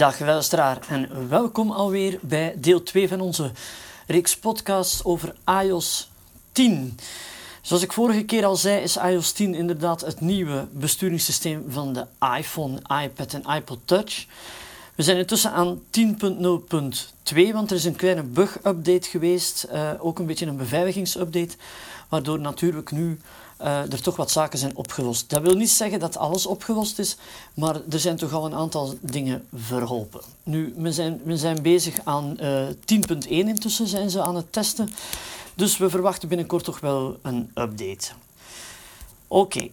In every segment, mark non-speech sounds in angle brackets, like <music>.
Dag luisteraar en welkom alweer bij deel 2 van onze reeks podcast over iOS 10. Zoals ik vorige keer al zei, is iOS 10 inderdaad het nieuwe besturingssysteem van de iPhone, iPad en iPod Touch. We zijn intussen aan 10.0.2, want er is een kleine bug-update geweest, uh, ook een beetje een beveiligingsupdate, waardoor natuurlijk nu uh, er toch wat zaken zijn opgelost. Dat wil niet zeggen dat alles opgelost is, maar er zijn toch al een aantal dingen verholpen. Nu, we zijn, we zijn bezig aan uh, 10.1 intussen zijn ze aan het testen, dus we verwachten binnenkort toch wel een update. Oké. Okay.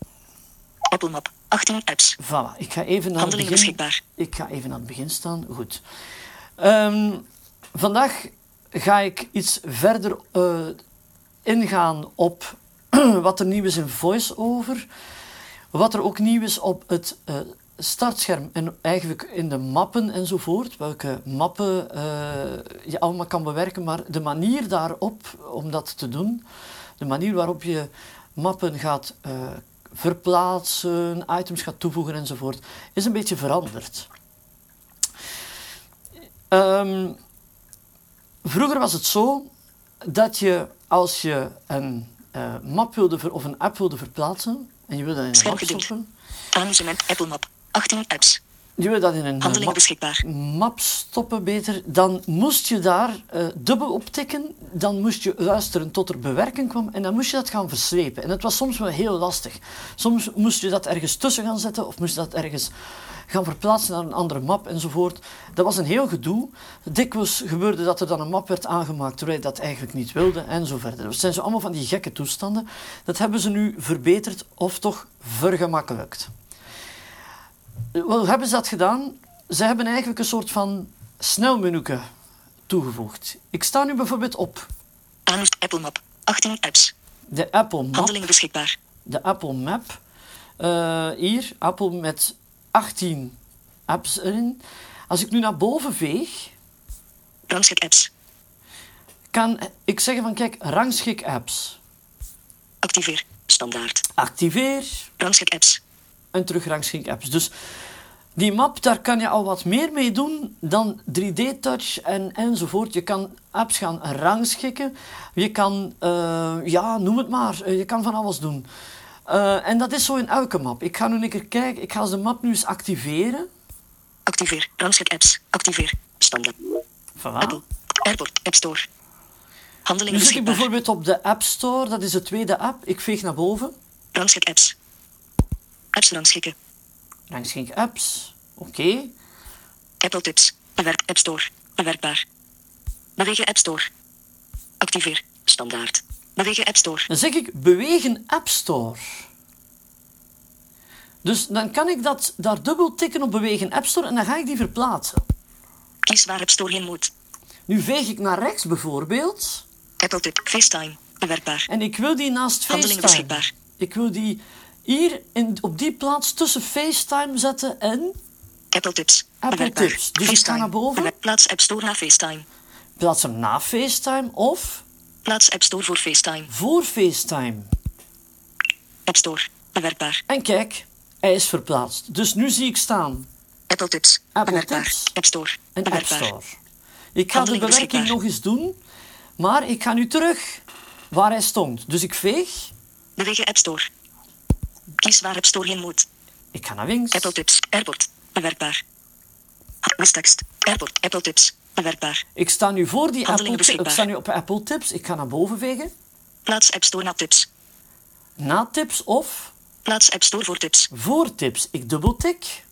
Apple Map, 18 apps. Voilà, ik ga even naar Handelingen het begin. beschikbaar. Ik ga even aan het begin staan. Goed. Um, vandaag ga ik iets verder uh, ingaan op <clears throat> wat er nieuw is in VoiceOver. Wat er ook nieuw is op het uh, startscherm en eigenlijk in de mappen enzovoort. Welke mappen uh, je allemaal kan bewerken, maar de manier daarop om dat te doen, de manier waarop je mappen gaat uh, verplaatsen, items gaat toevoegen enzovoort, is een beetje veranderd. Um, vroeger was het zo dat je als je een uh, map wilde ver, of een app wilde verplaatsen en je wilde dat in een map stoppen. Amusement Apple Map 18 apps. Je wil dat in een Handelingen map, beschikbaar. map stoppen beter, dan moest je daar uh, dubbel op tikken. Dan moest je luisteren tot er bewerking kwam en dan moest je dat gaan verslepen. En het was soms wel heel lastig. Soms moest je dat ergens tussen gaan zetten of moest je dat ergens gaan verplaatsen naar een andere map enzovoort. Dat was een heel gedoe. Dikwijls gebeurde dat er dan een map werd aangemaakt terwijl je dat eigenlijk niet wilde en zo verder. Dat zijn zo allemaal van die gekke toestanden. Dat hebben ze nu verbeterd of toch vergemakkelijkt. Hoe hebben ze dat gedaan? Ze hebben eigenlijk een soort van snelmenuke toegevoegd. Ik sta nu bijvoorbeeld op. Anus Apple Map 18 apps. De Apple Map. Handelingen beschikbaar. De Apple Map. Uh, hier, Apple met 18 apps erin. Als ik nu naar boven veeg. Rangschik apps. Kan ik zeggen van kijk, rangschik apps. Activeer. Standaard. Activeer. Rangschik apps. En terug rangschik apps. Dus die map, daar kan je al wat meer mee doen dan 3D-touch en, enzovoort. Je kan apps gaan rangschikken. Je kan, uh, ja, noem het maar. Je kan van alles doen. Uh, en dat is zo in elke map. Ik ga nu een keer kijken. Ik ga de map nu eens activeren. Activeer. Rangschik apps. Activeer. Standaard. Voilà. Apple. Airport. App Store. Handelingen zit ik bijvoorbeeld op de App Store. Dat is de tweede app. Ik veeg naar boven. Rangschik apps. Apps rangschikken. Rangschik apps. Oké. Okay. Apple Tips. Bewerk App Store. Bewerkbaar. Bewegen App Store. Activeer. Standaard. Bewegen App Store. Dan zeg ik bewegen App Store. Dus dan kan ik dat daar dubbel tikken op bewegen App Store en dan ga ik die verplaatsen. Kies waar App Store heen moet. Nu veeg ik naar rechts bijvoorbeeld. Apple Tip. FaceTime. Bewerkbaar. En ik wil die naast FaceTime. beschikbaar. Ik wil die hier in, op die plaats tussen FaceTime zetten en Apple Tips. Apple Bewerkbaar. Tips. Dus ik ga naar boven. Plaats App Store na FaceTime. plaats hem na FaceTime of Plaats App Store voor FaceTime. voor FaceTime. App Store. Bewerkbaar. En kijk, hij is verplaatst. Dus nu zie ik staan Apple Tips. Apple Bewerkbaar. Tips. App Store. een App. Store. Ik ga de bewerking nog eens doen, maar ik ga nu terug waar hij stond. Dus ik veeg, Bewegen App Store. Kies waar App Store heen moet. ik ga naar links. Apple Tips. Airport. Bewerkbaar. Wistekst. Airport. Apple Tips. Bewerkbaar. Ik sta nu voor die Apple Tips. Ik sta nu op Apple Tips. Ik ga naar boven vegen. Plaats App Store na tips. Na tips of Plaats App Store voor tips. voor tips. Ik dubbeltik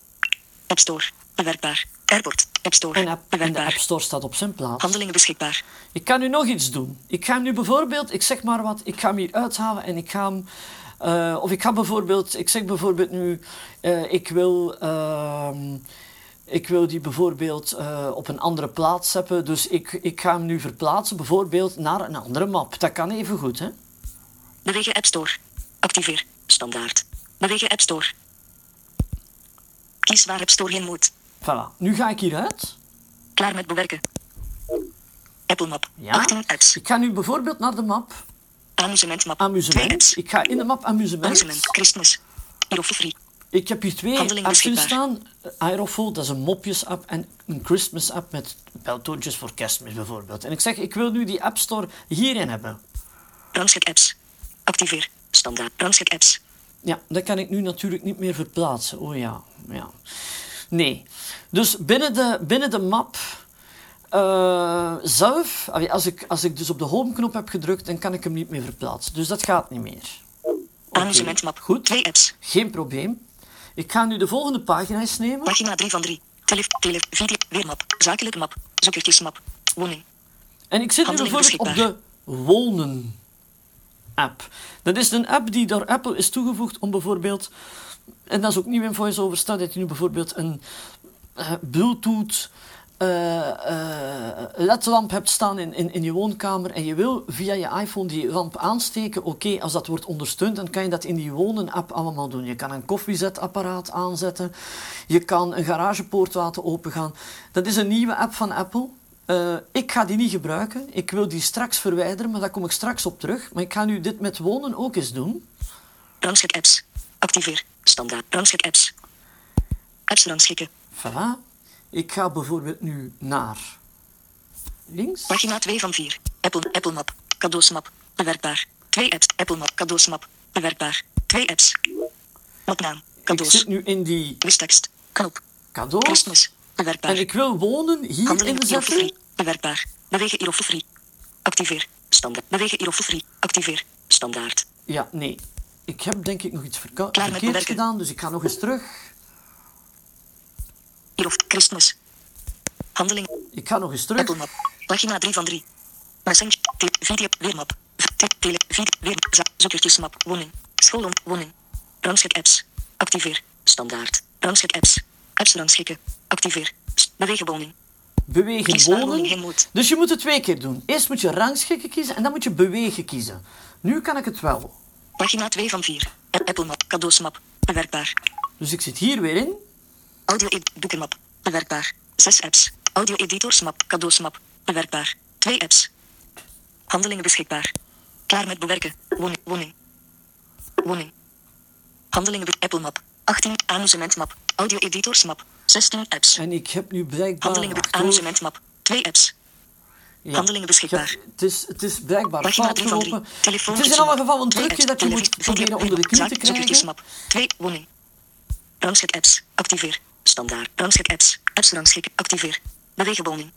App Store. Bewerkbaar. Airport. App Store. en, app, en de. App Store staat op zijn plaats. Handelingen beschikbaar. Ik kan nu nog iets doen. Ik ga hem nu bijvoorbeeld, ik zeg maar wat, ik ga hem hier uithalen en ik ga hem. Eh, of ik ga bijvoorbeeld, ik zeg bijvoorbeeld nu, eh, ik wil. ehm, ik wil die bijvoorbeeld eh, op een andere plaats hebben. Dus ik, ik ga hem nu verplaatsen, bijvoorbeeld naar een andere map. Dat kan even goed, hè? Bewegen App Store. Activeer. Standaard. Bewegen App Store. Kies waar App Store heen moet. Voilà. Nu ga ik hieruit. Klaar met bewerken. Apple Map. Ja. 18 apps. Ik ga nu bijvoorbeeld naar de map Amusement map. Amusement. Ik ga in de map amusement. Amusement. Christmas. Free. Ik heb hier twee apps staan. Aerofol, dat is een mopjes-app. En een Christmas-app met beltoontjes voor kerstmis bijvoorbeeld. En ik zeg, ik wil nu die App Store hierin hebben. Rangschik apps. Activeer. Standaard. Rangschik apps. Ja, dat kan ik nu natuurlijk niet meer verplaatsen. Oh ja, ja. Nee. Dus binnen de, binnen de map eh, zelf, als ik, als ik dus op de home-knop heb gedrukt, dan kan ik hem niet meer verplaatsen. Dus dat gaat niet meer. Oké, Amusementmap. Goed, Twee apps. geen probleem. Ik ga nu de volgende pagina eens nemen. Pagina 3 van 3. Telef, telef, video, weermap. Zakelijke map. Zoekertjesmap. Woning. En ik zit nu bijvoorbeeld op de Wonen-app. Dat is een app die door Apple is toegevoegd om bijvoorbeeld, en dat is ook nieuw in VoiceOver, staat dat je nu bijvoorbeeld een eh, Bluetooth ledlamp hebt staan in, in, in je woonkamer en je wil via je iPhone die lamp aansteken. Oké, als dat wordt ondersteund, dan kan je dat in die Wonen-app allemaal doen. Je kan een koffiezetapparaat aanzetten. Je kan een garagepoort laten opengaan. Dat is een nieuwe app van Apple. Eh, ik ga die niet gebruiken. Ik wil die straks verwijderen, maar daar kom ik straks op terug. Maar ik ga nu dit met wonen ook eens doen. Rangschik apps. Activeer. Standaard. Rangschik apps. Apps rangschikken. Voilà. Ik ga bijvoorbeeld nu naar links. Pagina 2 van 4. Apple, Apple Map. Cadeausmap. Bewerkbaar. Twee apps. Apple Map. Cadeausmap. Bewerkbaar. Twee apps. Mapnaam. Ik Cadeaus. zit nu in die Quiztekst. Knop. cadeau. Christmas. Bewerkbaar. En ik wil wonen hier of inzetten. free. Bewerkbaar. Bewegen hier of free. Activeer. Standaard. Bewegen hier of free. Activeer. Standaard. Ja, nee. Ik heb denk ik nog iets bewerken. gedaan, dus ik ga nog eens terug. Of Christmas. Handeling. Ik ga nog eens terug. Apple Map. Pagina 3 van 3. Messenger. Te- Video. Weermap. Te- Tele. Video. Weer. za- Zoekertjesmap. Woning. School. Woning. Rangschik apps. Activeer. Standaard. Rangschik apps. Apps rangschikken. Activeer. Bewegen woning. Bewegen woning. Dus je moet het twee keer doen. Eerst moet je rangschikken kiezen en dan moet je bewegen kiezen. Nu kan ik het wel. Pagina 2 van 4. A- Apple Map. Cadeausmap. Bewerkbaar. Dus ik zit hier weer in. Audio ed boekenmap. Bewerkbaar. 6 apps. Audio editorsmap. Cadeausmap. Bewerkbaar. 2 apps. Handelingen beschikbaar. Klaar met bewerken. Woning. Woning. Woning. Handelingen be- Apple Map. 18 amusementmap. Audio editorsmap. 16 apps. En ik heb nu blijkbaar... Handelingen achter- amusementmap. 2 apps. Ja. Handelingen beschikbaar. Ik heb- het, is, het is blijkbaar Pagina fout 3 van 3. gelopen. Telefoon. Het is in alle geval een Twee apps. dat je moet proberen onder de knie te krijgen. zoekertjesmap. 2 woning. Rangschik apps. Activeer. Standaard. Rangschik apps. Apps rangschikken. Activeer. Bewegen woning.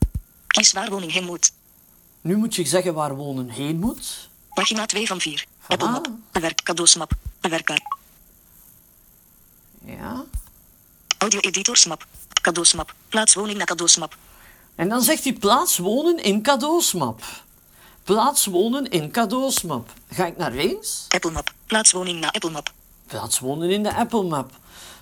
Kies waar woning heen moet. Nu moet je zeggen waar wonen heen moet. Pagina 2 van 4. Apple Map. Bewerk. Cadeausmap. Bewerkbaar. Ja. Audio editorsmap. Cadeausmap. Plaats woning naar cadeausmap. En dan zegt hij plaats wonen in cadeausmap. Plaats wonen in cadeausmap. Ga ik naar links? Apple Map. Plaats woning naar Apple Map. Plaats wonen in de Apple Map.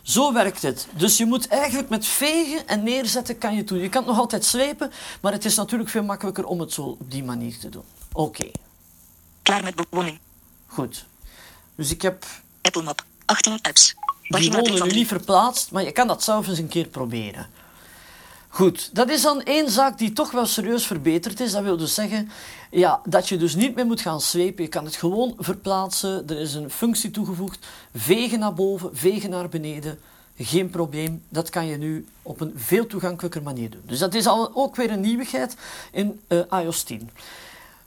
Zo werkt het. Dus je moet eigenlijk met vegen en neerzetten kan je het doen. Je kan het nog altijd slepen, maar het is natuurlijk veel makkelijker om het zo op die manier te doen. Oké, Klaar met bo- woning. goed. Dus ik heb Apple Map. 18 apps. die Pagina 3 wonen nu 3. niet verplaatst, maar je kan dat zelf eens een keer proberen. Goed, dat is dan één zaak die toch wel serieus verbeterd is. Dat wil dus zeggen ja, dat je dus niet meer moet gaan zwepen. Je kan het gewoon verplaatsen. Er is een functie toegevoegd. Vegen naar boven, vegen naar beneden. Geen probleem. Dat kan je nu op een veel toegankelijker manier doen. Dus dat is al ook weer een nieuwigheid in eh, iOS 10.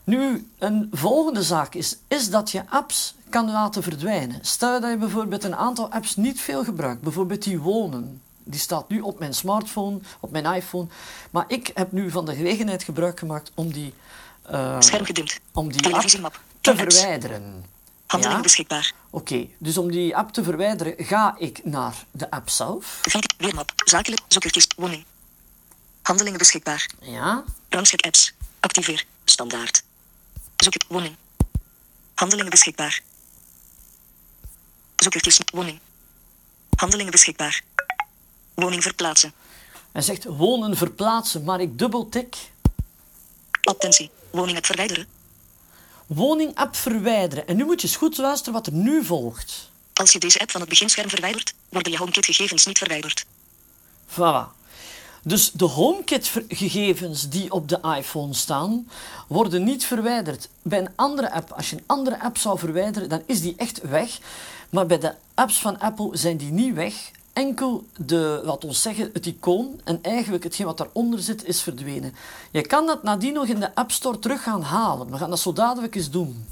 Nu, een volgende zaak is, is dat je apps kan laten verdwijnen. Stel dat je bijvoorbeeld een aantal apps niet veel gebruikt, bijvoorbeeld die wonen. Die staat nu op mijn smartphone, op mijn iPhone. Maar ik heb nu van de gelegenheid gebruik gemaakt om die, eh, Scherm gedimd. om die app Televisiemap. te 10 apps. verwijderen. Handelingen Ja? beschikbaar. Oké, dus om die app te verwijderen ga ik naar de app zelf. Weermap. Zakelijk. Zoekertjes. Woning. Handelingen beschikbaar. Ja, Rangschik apps. Activeer. Standaard. Zoek het. Woning. Handelingen beschikbaar. Zoekertjes. Woning. Handelingen beschikbaar. Woning verplaatsen. hij zegt wonen verplaatsen, maar ik dubbeltik. Attentie. Woning het verwijderen. Woning-app verwijderen. En nu moet je eens goed luisteren wat er nu volgt. Als je deze app van het beginscherm verwijdert, worden je HomeKit-gegevens niet verwijderd. Voilà. Dus de HomeKit-gegevens die op de iPhone staan, worden niet verwijderd. Bij een andere app, als je een andere app zou verwijderen, dan is die echt weg. Maar bij de apps van Apple zijn die niet weg. Enkel de, wat ons zeggen, het icoon en eigenlijk hetgeen wat daaronder zit, is verdwenen. Je kan dat nadien nog in de App Store terug gaan halen. We gaan dat zo dadelijk eens doen.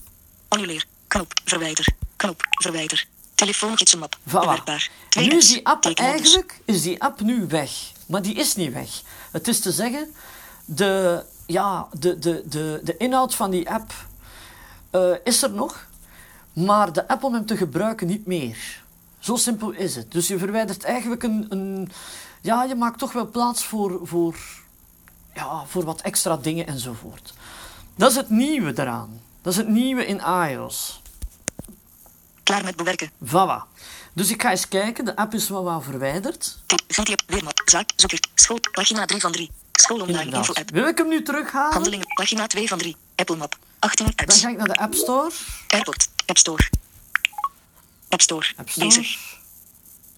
Annuleer. Knop. Verwijder. Knop. Verwijder. Telefoongidsenmap. Voilà. Nu is die app eigenlijk is die app nu weg. Maar die is niet weg. Het is te zeggen, de, ja, de, de, de, de inhoud van die app eh, is er nog, maar de app om hem te gebruiken niet meer. Zo simpel is het. Dus je verwijdert eigenlijk een. een ja, je maakt toch wel plaats voor, voor, ja, voor wat extra dingen enzovoort. Dat is het nieuwe eraan. Dat is het nieuwe in iOS. Klaar met bewerken. Voilà. Dus ik ga eens kijken. De app is wel wat verwijderd. Video. Weermap. Zaak. Zoeker. School. Pagina 3 van 3. School online. Info app. Wil ik hem nu terughalen? Handelingen. Pagina 2 van 3. Apple Map. 18 Dan ga ik naar de App Store. Airport. App Store. App Store. App Store. Deze.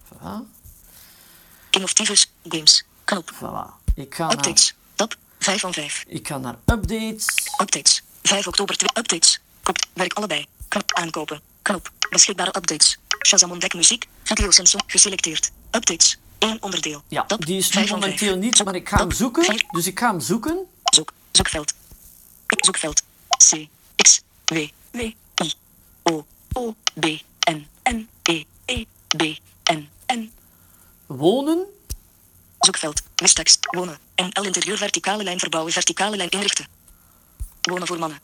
Voilà. Innovativus. Games. Knop. voilà. Ik ga, naar, Updates. Tab. 5 van 5. ik ga naar Updates. Updates. 5 oktober 2. Updates. Kop. Werk allebei. Knop. Aankopen. Knop. Beschikbare updates. Shazam ontdek muziek. Videosensor. Geselecteerd. Updates. 1 onderdeel. Ja, die is nu 5 van 5. momenteel niet, maar ik ga hem zoeken. Dus ik ga hem zoeken. Zoek. Zoekveld. Zoekveld. C. X. W. W. I. O. O. B. N. E. E. B. N. N. Wonen. Zoekveld. Wistekst. Wonen. NL interieur verticale lijn verbouwen. Verticale lijn inrichten. Wonen voor mannen.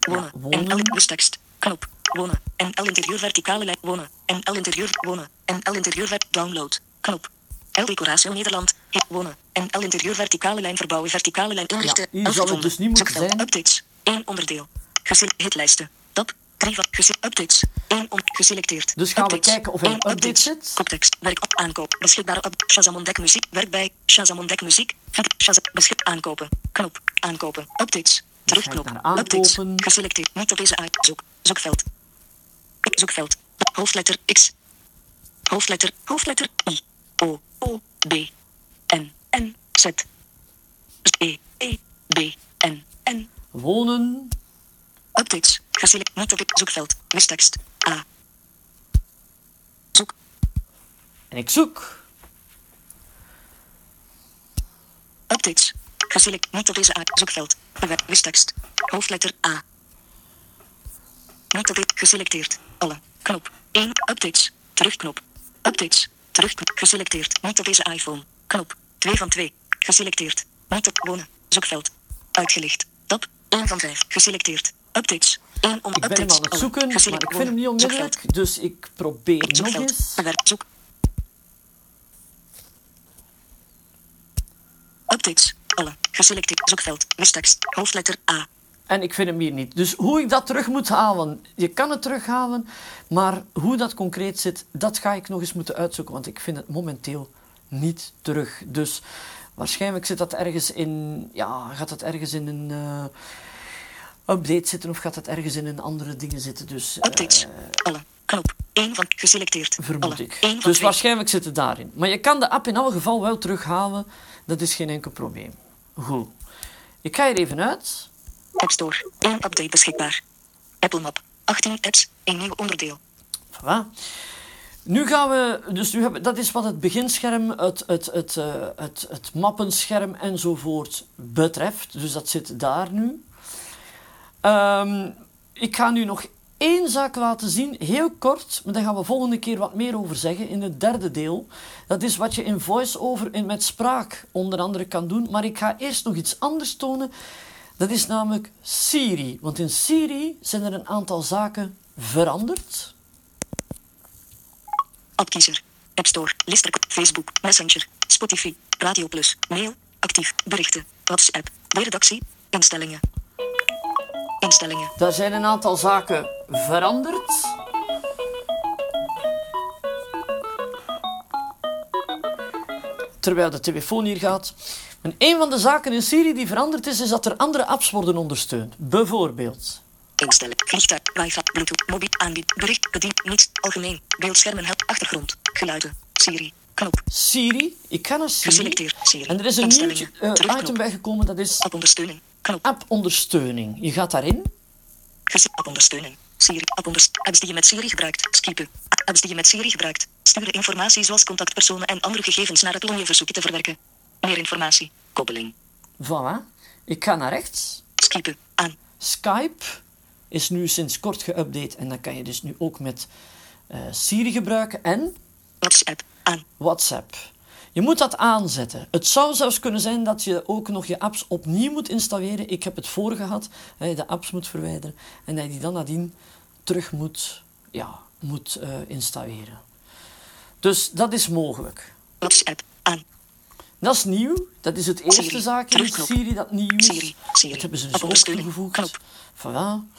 Wonen. Ja, wonen. NL wistekst. Knop. Wonen. NL interieur verticale lijn. Wonen. NL interieur. Wonen. NL interieur ver- download. Knop. L decoratio Nederland. Hit. Wonen. NL interieur verticale lijn verbouwen. Verticale lijn inrichten. Elf zal het dus niet moeten zijn. Updates. 1 onderdeel. Gesele hitlijsten. Updates. 1 on geselecteerd. Dus gaan we Updates. kijken of er een update updates. zit. Koptekst. Werk op aankoop. Beschikbare op Shazam ontdek muziek. Werk bij Shazam ontdek muziek. Shazam beschik aankopen. Knop. Aankopen. Updates. Terugknop. Updates. Geselecteerd. Niet op deze uit. Zoek. Zoekveld. Zoekveld. Hoofdletter X. Hoofdletter. Hoofdletter I. O. O. B. N. N. Z. E. E. B. N. N. Wonen. Updates. Geselect. Niet op het zoekveld. Mistekst. A. Zoek. En ik zoek. Updates. Geselect. Niet op deze A. Zoekveld. Bewerk. Mistekst. Hoofdletter A. Niet op dit. Geselecteerd. Alle. Knop. 1. Updates. Terugknop. Updates. Terugknop. Geselecteerd. Niet op deze iPhone. Knop. 2 van 2. Geselecteerd. Niet op wonen. Zoekveld. Uitgelicht. Tab. 1 van 5. Geselecteerd. Updates. 1 om Ik ben hem aan het zoeken, maar ik vind hem niet onmiddellijk. Dus ik probeer nog eens. Zoek. Updates. Alle. Geselecteerd. Zoekveld. Mistekst. Hoofdletter A. En ik vind hem hier niet. Dus hoe ik dat terug moet halen, je kan het terughalen, maar hoe dat concreet zit, dat ga ik nog eens moeten uitzoeken, want ik vind het momenteel niet terug. Dus waarschijnlijk zit dat ergens in, ja, gaat dat ergens in een eh, update zitten of gaat dat ergens in een andere dingen zitten. Dus eh, Updates. Alle. Knop. 1 van geselecteerd. vermoed ik. 1 van Dus 2. waarschijnlijk zit het daarin. Maar je kan de app in alle geval wel terughalen, dat is geen enkel probleem. Goed. Ik ga er even uit. App Store. 1 update beschikbaar. Apple Map. 18 apps. Een nieuw onderdeel. Voilà. Nu gaan we, dus nu hebben, dat is wat het beginscherm, het, het, het, eh, het, het mappenscherm enzovoort betreft. Dus dat zit daar nu. Ehm, ik ga nu nog één zaak laten zien, heel kort, maar daar gaan we volgende keer wat meer over zeggen in het derde deel. Dat is wat je in voice-over en met spraak onder andere kan doen. Maar ik ga eerst nog iets anders tonen. Dat is namelijk Siri. Want in Siri zijn er een aantal zaken veranderd. Appkiezer. App Store. Lister. Facebook. Messenger. Spotify. Radio Plus. Mail. Actief. Berichten. WhatsApp. Redactie. Instellingen. Instellingen. Daar zijn een aantal zaken veranderd. Terwijl de telefoon hier gaat. En een van de zaken in Siri die veranderd is, is dat er andere apps worden ondersteund. Bijvoorbeeld. Instellen. Vliegtuig. Wifi. Bluetooth. Mobiel. Aanbied. Bericht. Bedien. Niets. Algemeen. Beeldschermen. Help. Achtergrond. Geluiden. Siri. Knop. Siri. Ik ga naar Siri. Geselecteerd. Siri. En er is een nieuw eh, item bijgekomen, dat is App ondersteuning. App-ondersteuning. Je gaat daarin. Gese- App ondersteuning. Siri. Apps die je met Siri gebruikt. Skippen. Apps die je met Siri gebruikt. Sturen informatie zoals contactpersonen en andere gegevens naar het om je verzoeken te verwerken. Meer informatie. Koppeling. Voilà. Ik ga naar rechts. Skippen. Aan. Skype is nu sinds kort geüpdate en dan kan je dus nu ook met eh, Siri gebruiken en WhatsApp. Aan. WhatsApp. Je moet dat aanzetten. Het zou zelfs kunnen zijn dat je ook nog je apps opnieuw moet installeren. Ik heb het voor gehad, dat je de apps moet verwijderen en dat je die dan nadien terug moet, ja, moet eh, installeren. Dus dat is mogelijk. WhatsApp. Aan. Dat is nieuw. Dat is het eerste Siri. zaakje in. Siri dat nieuw is. Siri. Siri. Dat hebben ze dus ook toegevoegd. Voilà.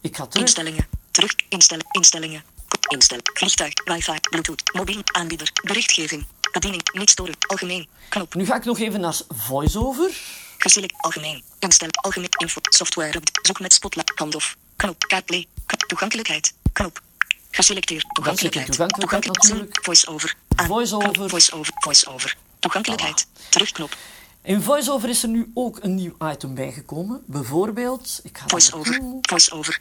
Ik ga terug. Instellingen. Terug. Instellen. Instellingen. Ko- Instel. Vliegtuig. Wifi. Bluetooth. Mobiel. Aanbieder. Berichtgeving. Bediening. Niet storen. Algemeen. Knop. Nu ga ik nog even naar VoiceOver. Geselect. Algemeen. Instel. Algemeen. Info. Software. Zoek met Spotlight. Handoff. Knop. Kaartplay. Toegankelijkheid. Knop. Geselecteerd. Toegankelijkheid. toegankelijkheid Toegankelijk- natuurlijk. Voice-over. Aan. Voice-over. Voice-over. Voice-over. Toegankelijkheid. Terugknop. In VoiceOver is er nu ook een nieuw item bijgekomen. Bijvoorbeeld, ik ga Voice-over. Voice-over.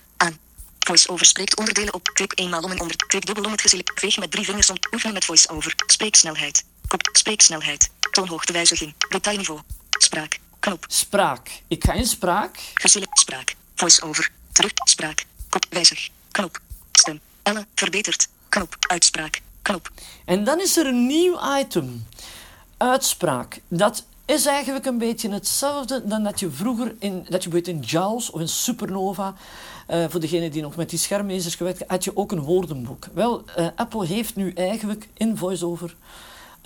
Voice-over spreekt onderdelen op. Klik eenmaal om en onder. Klik dubbel om het geselect. Veeg met drie vingers om. Oefenen met voice-over. Spreeksnelheid. Kop. Spreeksnelheid. Toonhoogtewijziging. Detailniveau. Spraak. Knop. Spraak. Ik ga in spraak. Geselect. Spraak. Voice-over. Terug. Spraak. Kop. Wijzig. Knop. Stem. Elle. Verbeterd. Knop. Uitspraak. Knop. En dan is er een nieuw item. Uitspraak. Dat is eigenlijk een beetje hetzelfde dan dat je vroeger in, dat je in JAWS of in Supernova, eh, voor degenen die nog met die schermlezers gewerkt had je ook een woordenboek. Wel, eh, Apple heeft nu eigenlijk in VoiceOver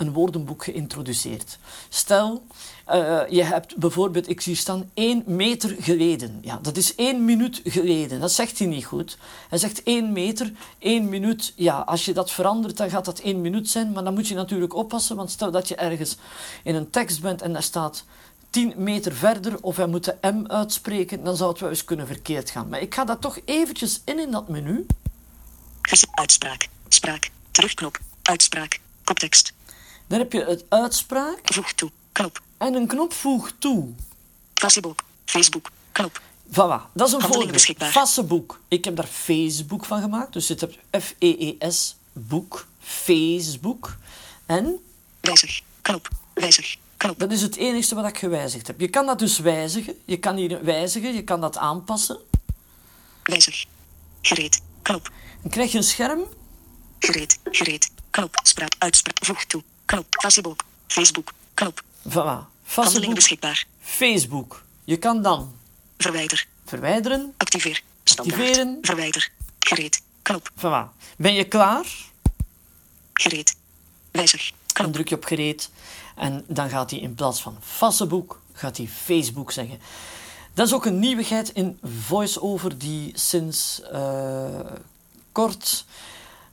een woordenboek geïntroduceerd. Stel, eh, je hebt bijvoorbeeld, ik zie staan, één meter geleden. Ja, dat is één minuut geleden. Dat zegt hij niet goed. Hij zegt één meter, één minuut. Ja, als je dat verandert, dan gaat dat één minuut zijn. Maar dan moet je natuurlijk oppassen, want stel dat je ergens in een tekst bent en daar staat 10 meter verder of hij moet de M uitspreken, dan zou het wel eens kunnen verkeerd gaan. Maar ik ga dat toch eventjes in in dat menu. Uitspraak. Spraak. Terugknop. Uitspraak. Koptekst. Dan heb je het uitspraak Voeg toe. Knop. en een knop voeg toe. Facebook. Facebook. Knop. Voilà, dat is een voorbeeld. beschikbaar. Facebook. Ik heb daar Facebook van gemaakt. Dus dit heb F-E-E-S, boek, Facebook. En Wijzig. Knop. Wijzig. Knop. dat is het enige wat ik gewijzigd heb. Je kan dat dus wijzigen. Je kan hier wijzigen, je kan dat aanpassen. Wijzig. Gereed. Knop. Dan krijg je een scherm. Gereed. Gereed. Knop. Spraak. Uitspraak. Voeg toe. Knop. Facebook. Facebook. Knop. Voilà, Facebook, beschikbaar. Facebook. Je kan dan Verwijder. verwijderen. Activeer. Standaard. Activeren. Verwijder. Gereed. Knop. Voilà. Ben je klaar? Gereed. Wijzig. Dan Knop. druk je op gereed en dan gaat hij in plaats van Facebook, gaat hij Facebook zeggen. Dat is ook een nieuwigheid in VoiceOver die sinds eh, kort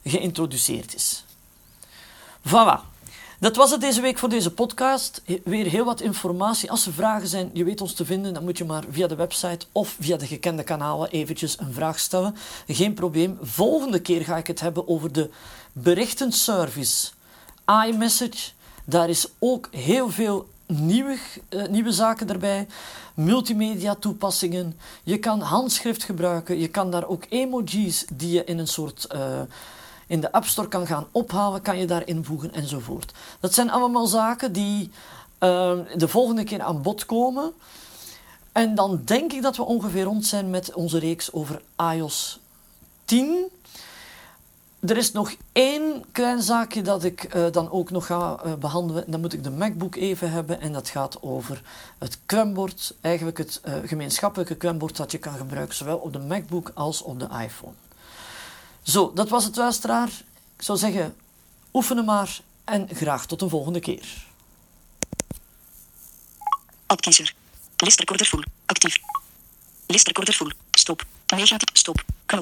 geïntroduceerd is. Voilà. Dat was het deze week voor deze podcast. Weer heel wat informatie. Als er vragen zijn, je weet ons te vinden, dan moet je maar via de website of via de gekende kanalen eventjes een vraag stellen. Geen probleem. Volgende keer ga ik het hebben over de berichtenservice iMessage. Daar is ook heel veel nieuwe, eh, nieuwe zaken erbij. Multimedia toepassingen. Je kan handschrift gebruiken. Je kan daar ook emojis die je in een soort... eh, in de App Store kan gaan ophalen, kan je daar invoegen enzovoort. Dat zijn allemaal zaken die eh, de volgende keer aan bod komen. En dan denk ik dat we ongeveer rond zijn met onze reeks over iOS 10. Er is nog één klein zaakje dat ik eh, dan ook nog ga eh, behandelen. Dan moet ik de MacBook even hebben. En dat gaat over het kwembord. Eigenlijk het eh, gemeenschappelijke kwembord dat je kan gebruiken. Zowel op de MacBook als op de iPhone. Zo, dat was het luisteraar. Ik zou zeggen, oefenen maar. En graag tot een volgende keer. Appkiezer. Listrecorder full. Actief. Listrecorder full. Stop. Negatief. Stop.